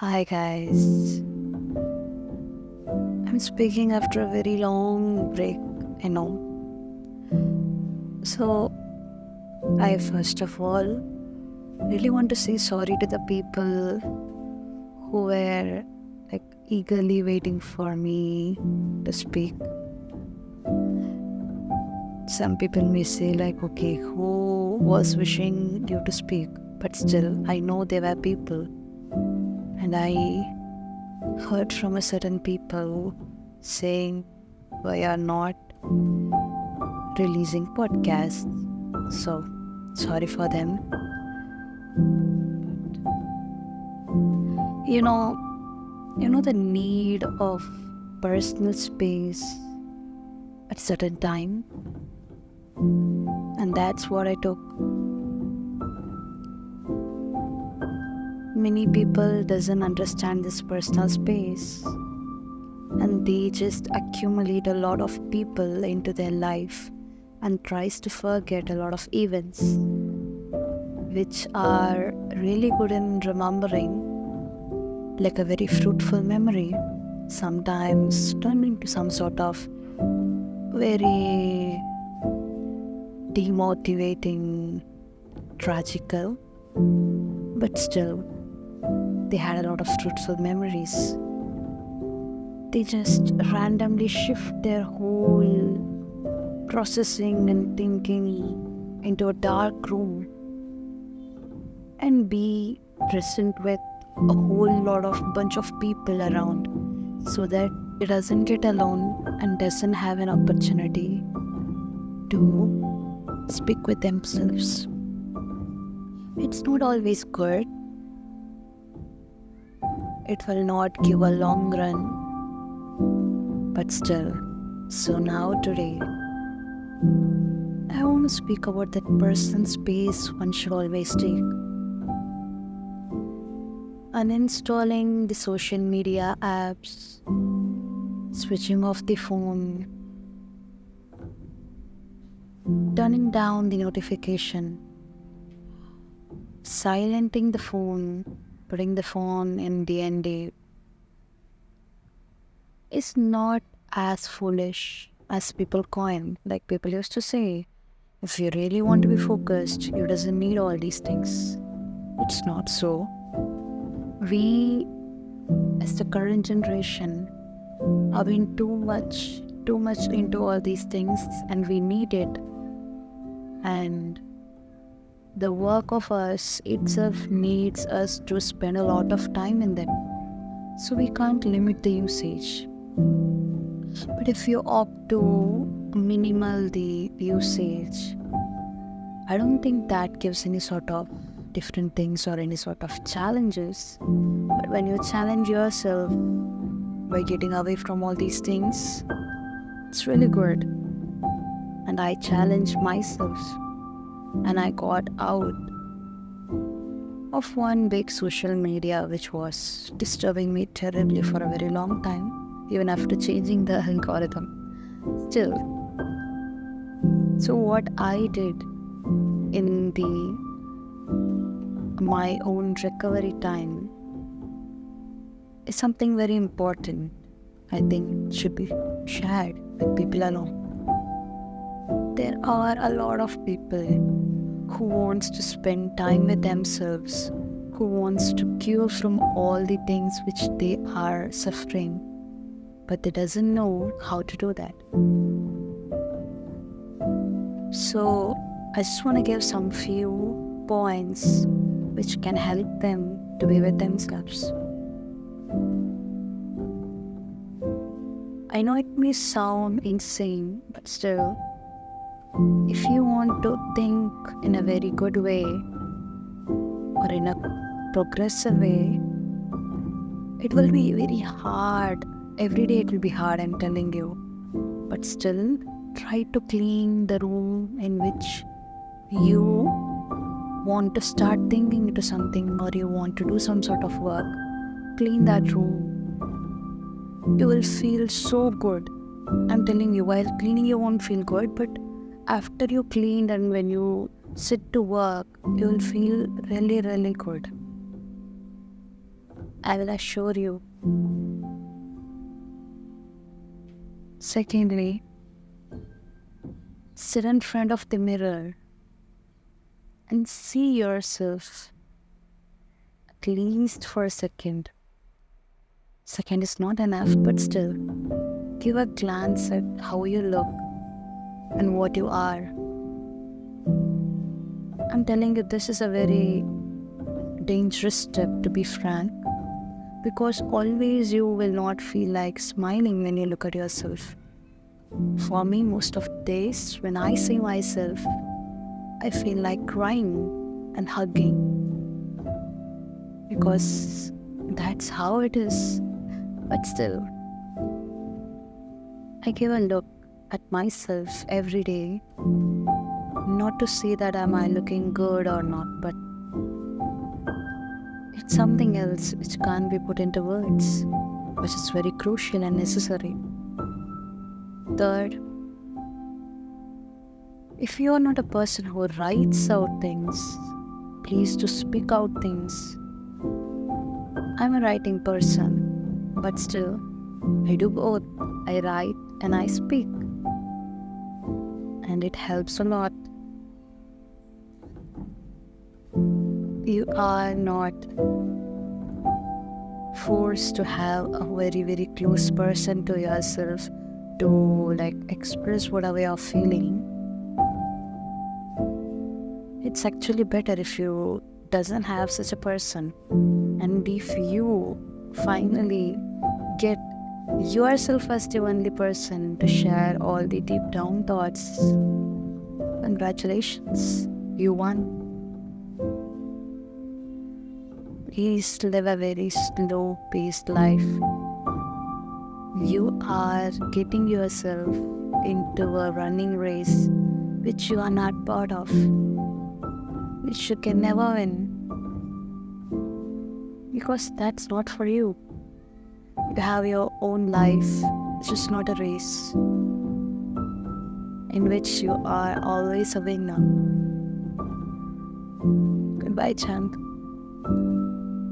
Hi, guys. I'm speaking after a very long break, I know. So, I first of all really want to say sorry to the people who were like eagerly waiting for me to speak. Some people may say, like, okay, who was wishing you to speak? But still, I know there were people and I heard from a certain people saying we are not releasing podcasts. So sorry for them. You know, you know the need of personal space at certain time, and that's what I took many people doesn't understand this personal space and they just accumulate a lot of people into their life and tries to forget a lot of events which are really good in remembering like a very fruitful memory sometimes turn into some sort of very demotivating tragical but still they had a lot of fruitful memories. They just randomly shift their whole processing and thinking into a dark room and be present with a whole lot of bunch of people around so that it doesn't get alone and doesn't have an opportunity to speak with themselves. It's not always good it will not give a long run. But still, so now today, I want to speak about that personal space one should always take. Uninstalling the social media apps, switching off the phone, turning down the notification, silencing the phone putting the phone in DND is not as foolish as people coin. Like people used to say, if you really want to be focused, you doesn't need all these things. It's not so. We, as the current generation, are being too much, too much into all these things, and we need it. And the work of us itself needs us to spend a lot of time in them. So we can't limit the usage. But if you opt to minimal the usage, I don't think that gives any sort of different things or any sort of challenges. But when you challenge yourself by getting away from all these things, it's really good. And I challenge myself and I got out of one big social media which was disturbing me terribly for a very long time, even after changing the algorithm. Still, so what I did in the my own recovery time is something very important. I think should be shared with people alone there are a lot of people who wants to spend time with themselves who wants to cure from all the things which they are suffering. But they doesn't know how to do that. So i just want to give some few points which can help them to be with themselves. I know it may sound insane but still if you want to think in a very good way or in a progressive way, it will be very hard. Every day it will be hard, I'm telling you. But still, try to clean the room in which you want to start thinking into something or you want to do some sort of work. Clean that room. You will feel so good. I'm telling you, while cleaning, you won't feel good, but after you cleaned and when you sit to work, you will feel really, really good. I will assure you. Secondly, sit in front of the mirror and see yourself at least for a second. Second is not enough, but still, give a glance at how you look and what you are. I'm telling you, this is a very dangerous step to be frank because always you will not feel like smiling when you look at yourself. For me, most of the days when I see myself, I feel like crying and hugging because that's how it is. But still, I give a look at myself every day, not to see that am I looking good or not, but it's something else which can't be put into words, which is very crucial and necessary. Third, if you are not a person who writes out things, please to speak out things. I'm a writing person, but still, I do both. I write and I speak, and it helps a lot. You are not forced to have a very, very close person to yourself to like express whatever you're feeling it's actually better if you doesn't have such a person and if you finally get yourself as the only person to share all the deep down thoughts congratulations you won please live a very slow paced life you are getting yourself into a running race which you are not part of, which you can never win. Because that's not for you. You have your own life, it's just not a race in which you are always a winner. Goodbye, Chand.